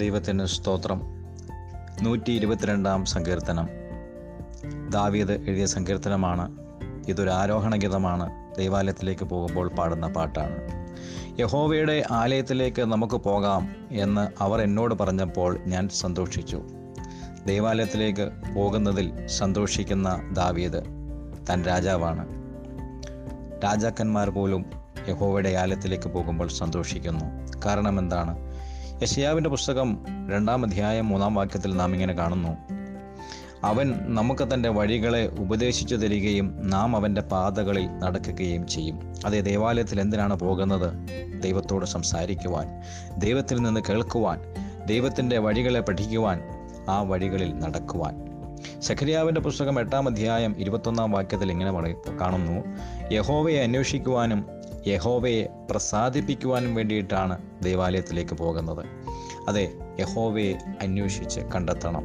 ദൈവത്തിന് സ്തോത്രം. നൂറ്റി ഇരുപത്തിരണ്ടാം സങ്കീർത്തനം. ദാവീദ് എഴുതിയ സങ്കീർത്തനമാണ്. ഇതൊരു ആരോഹണ ഗീതമാണ്. ദൈവാലയത്തിലേക്ക് പോകുമ്പോൾ പാടുന്ന പാട്ടാണ്. യഹോവയുടെ ആലയത്തിലേക്ക് നമുക്ക് പോകാം എന്ന് അവർ എന്നോട് പറഞ്ഞപ്പോൾ ഞാൻ സന്തോഷിച്ചു. ദൈവാലയത്തിലേക്ക് പോകുന്നതിൽ സന്തോഷിക്കുന്ന ദാവീദ് തൻ രാജാവാണ്. രാജാക്കന്മാർ പോലും യഹോവയുടെ ആലയത്തിലേക്ക് പോകുമ്പോൾ സന്തോഷിക്കുന്നു. കാരണം എന്താണ്? യശയാവിന്റെ പുസ്തകം രണ്ടാം അധ്യായം മൂന്നാം വാക്യത്തിൽ നാം ഇങ്ങനെ കാണുന്നു. അവൻ നമുക്ക് തന്റെ വഴികളെ ഉപദേശിച്ചു തരികയും നാം അവന്റെ പാതകളിൽ നടക്കുകയും ചെയ്യും. അതെ ദേവാലയത്തിൽ എന്തിനാണ് പോകുന്നത്? ദൈവത്തോട് സംസാരിക്കുവാൻ ദൈവത്തിൽ നിന്ന് കേൾക്കുവാൻ ദൈവത്തിന്റെ വഴികളെ പഠിക്കുവാൻ ആ വഴികളിൽ നടക്കുവാൻ. സഖരിയാവിന്റെ പുസ്തകം എട്ടാം അധ്യായം ഇരുപത്തൊന്നാം വാക്യത്തിൽ ഇങ്ങനെ കാണുന്നു. യഹോവയെ അന്വേഷിക്കുവാനും യഹോവയെ പ്രസാദിപ്പിക്കുവാനും വേണ്ടിയിട്ടാണ് ദൈവാലയത്തിലേക്ക് പോകുന്നത്. അതെ യഹോവയെ അന്വേഷിച്ച് കണ്ടെത്തണം.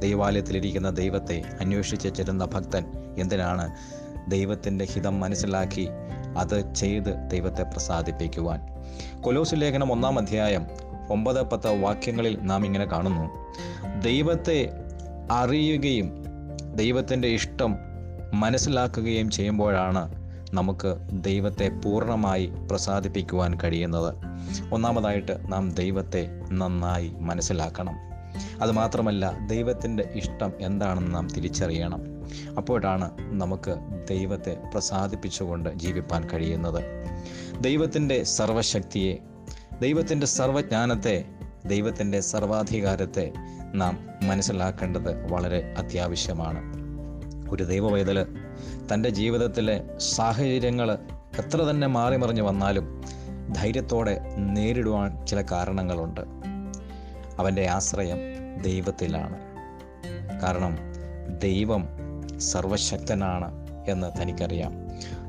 ദൈവാലയത്തിലിരിക്കുന്ന ദൈവത്തെ അന്വേഷിച്ച് ചെല്ലുന്ന ഭക്തൻ എന്തിനാണ് ദൈവത്തിന്റെ ഹിതം മനസ്സിലാക്കി അത് ചെയ്ത് ദൈവത്തെ പ്രസാദിപ്പിക്കുവാൻ? കൊലോസ് ലേഖനം ഒന്നാം അധ്യായം ഒമ്പത് പത്ത് വാക്യങ്ങളിൽ നാം ഇങ്ങനെ കാണുന്നു. ദൈവത്തെ അറിയുകയും ദൈവത്തിന്റെ ഇഷ്ടം മനസ്സിലാക്കുകയും ചെയ്യുമ്പോഴാണ് നമുക്ക് ദൈവത്തെ പൂർണമായി പ്രസാദിപ്പിക്കുവാൻ കഴിയുന്നത്. ഒന്നാമതായിട്ട് നാം ദൈവത്തെ നന്നായി മനസ്സിലാക്കണം. അതുമാത്രമല്ല ദൈവത്തിന്റെ ഇഷ്ടം എന്താണെന്ന് നാം തിരിച്ചറിയണം. അപ്പോഴാണ് നമുക്ക് ദൈവത്തെ പ്രസാദിപ്പിച്ചുകൊണ്ട് ജീവിപ്പാൻ കഴിയുന്നത്. ദൈവത്തിന്റെ സർവശക്തിയെ ദൈവത്തിന്റെ സർവജ്ഞാനത്തെ ദൈവത്തിന്റെ സർവാധികാരത്തെ നാം മനസ്സിലാക്കേണ്ടത് വളരെ അത്യാവശ്യമാണ്. ഒരു ദൈവവൈതൽ തന്റെ ജീവിതത്തിലെ സാഹചര്യങ്ങൾ എത്ര തന്നെ മാറി വന്നാലും ധൈര്യത്തോടെ നേരിടുവാൻ ചില കാരണങ്ങളുണ്ട്. അവന്റെ ആശ്രയം ദൈവത്തിലാണ്. കാരണം ദൈവം സർവശക്തനാണ് എന്ന് തനിക്കറിയാം.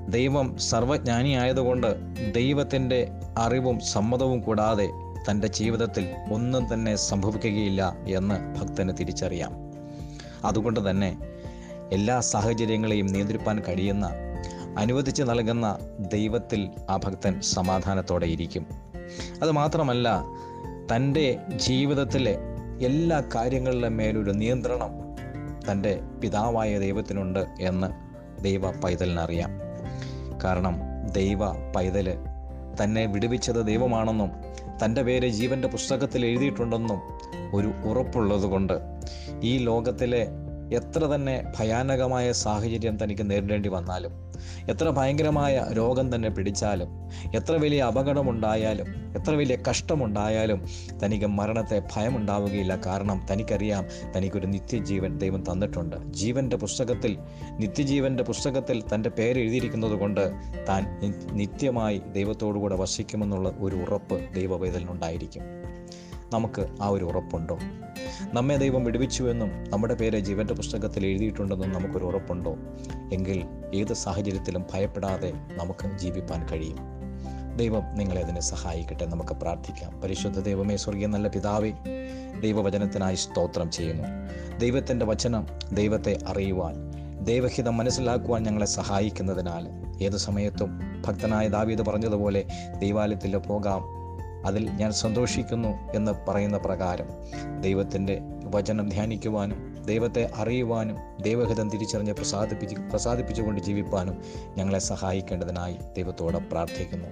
ദൈവം സർവജ്ഞാനിയായതുകൊണ്ട് ദൈവത്തിന്റെ അറിവും സമ്മതവും കൂടാതെ തന്റെ ജീവിതത്തിൽ ഒന്നും തന്നെ സംഭവിക്കുകയില്ല എന്ന് ഭക്തന് തിരിച്ചറിയാം. അതുകൊണ്ട് തന്നെ എല്ലാ സാഹചര്യങ്ങളെയും നിയന്ത്രിപ്പാൻ കഴിയുന്ന അനുവദിച്ച് നൽകുന്ന ദൈവത്തിൽ ആ ഭക്തൻ സമാധാനത്തോടെ ഇരിക്കും. അതുമാത്രമല്ല തന്റെ ജീവിതത്തിലെ എല്ലാ കാര്യങ്ങളിലെ മേലൊരു നിയന്ത്രണം തന്റെ പിതാവായ ദൈവത്തിനുണ്ട് എന്ന് ദൈവ പൈതലിനറിയാം. കാരണം ദൈവ പൈതൽ തന്നെ വിടുവിച്ചത് ദൈവമാണെന്നും തന്റെ പേര് ജീവന്റെ പുസ്തകത്തിൽ എഴുതിയിട്ടുണ്ടെന്നും ഒരു ഉറപ്പുള്ളതുകൊണ്ട് ഈ ലോകത്തിലെ എത്ര തന്നെ ഭയാനകമായ സാഹചര്യം തനിക്ക് നേരിടേണ്ടി വന്നാലും എത്ര ഭയങ്കരമായ രോഗം തന്നെ പിടിച്ചാലും എത്ര വലിയ അപകടമുണ്ടായാലും എത്ര വലിയ കഷ്ടമുണ്ടായാലും തനിക്ക് മരണത്തെ ഭയമുണ്ടാവുകയില്ല. കാരണം തനിക്കറിയാം തനിക്കൊരു നിത്യജീവൻ ദൈവം തന്നിട്ടുണ്ട്. ജീവന്റെ പുസ്തകത്തിൽ നിത്യജീവന്റെ പുസ്തകത്തിൽ തന്റെ പേര് എഴുതിയിരിക്കുന്നത് കൊണ്ട് താൻ നിത്യമായി ദൈവത്തോടുകൂടെ വസിക്കുമെന്നുള്ള ഒരു ഉറപ്പ് ദൈവവേദലിനുണ്ടായിരിക്കും നമുക്ക് ആ ഒരു ഉറപ്പുണ്ടോ? നമ്മെ ദൈവം വിടുവിച്ചുവെന്നും നമ്മുടെ പേര് ജീവന്റെ പുസ്തകത്തിൽ എഴുതിയിട്ടുണ്ടെന്നും നമുക്കൊരു ഉറപ്പുണ്ടോ? എങ്കിൽ ഏത് സാഹചര്യത്തിലും ഭയപ്പെടാതെ നമുക്ക് ജീവിപ്പാൻ കഴിയും. ദൈവം നിങ്ങളെ അതിനെ സഹായിക്കട്ടെ. നമുക്ക് പ്രാർത്ഥിക്കാം. പരിശുദ്ധ ദൈവമേ സ്വർഗീയ നല്ല പിതാവേ ദൈവവചനത്തിനായി സ്തോത്രം ചെയ്യുന്നു. ദൈവത്തിന്റെ വചനം ദൈവത്തെ അറിയുവാൻ ദൈവഹിതം മനസ്സിലാക്കുവാൻ ഞങ്ങളെ സഹായിക്കുന്നതിനാൽ ഏത് സമയത്തും ഭക്തനായ ദാവീദ് പറഞ്ഞതുപോലെ ദൈവാലയത്തിൽ പോകാം. അതിൽ ഞാൻ സന്തോഷിക്കുന്നു എന്ന് പറയുന്ന പ്രകാരം ദൈവത്തിന്റെ വചനം ധ്യാനിക്കുവാനും ദൈവത്തെ അറിയുവാനും ദൈവഹിതം തിരിച്ചറിഞ്ഞ് പ്രസാദിപ്പിച്ച് പ്രസാദിപ്പിച്ചുകൊണ്ട് ജീവിപ്പാനും ഞങ്ങളെ സഹായിക്കേണ്ടതിനായി ദൈവത്തോട് പ്രാർത്ഥിക്കുന്നു.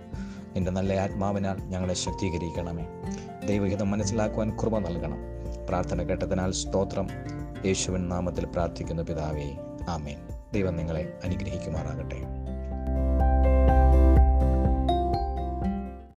നിന്റെ നല്ല ആത്മാവിനാൽ ഞങ്ങളെ ശക്തീകരിക്കണമേ ദൈവഹിതം മനസ്സിലാക്കുവാൻ കൃപ നൽകണം. പ്രാർത്ഥന കേട്ടതിനാൽ സ്തോത്രം. യേശുവിൻ നാമത്തിൽ പ്രാർത്ഥിക്കുന്നു പിതാവേ. ആമേൻ. ദൈവം നിങ്ങളെ അനുഗ്രഹിക്കുമാറാകട്ടെ.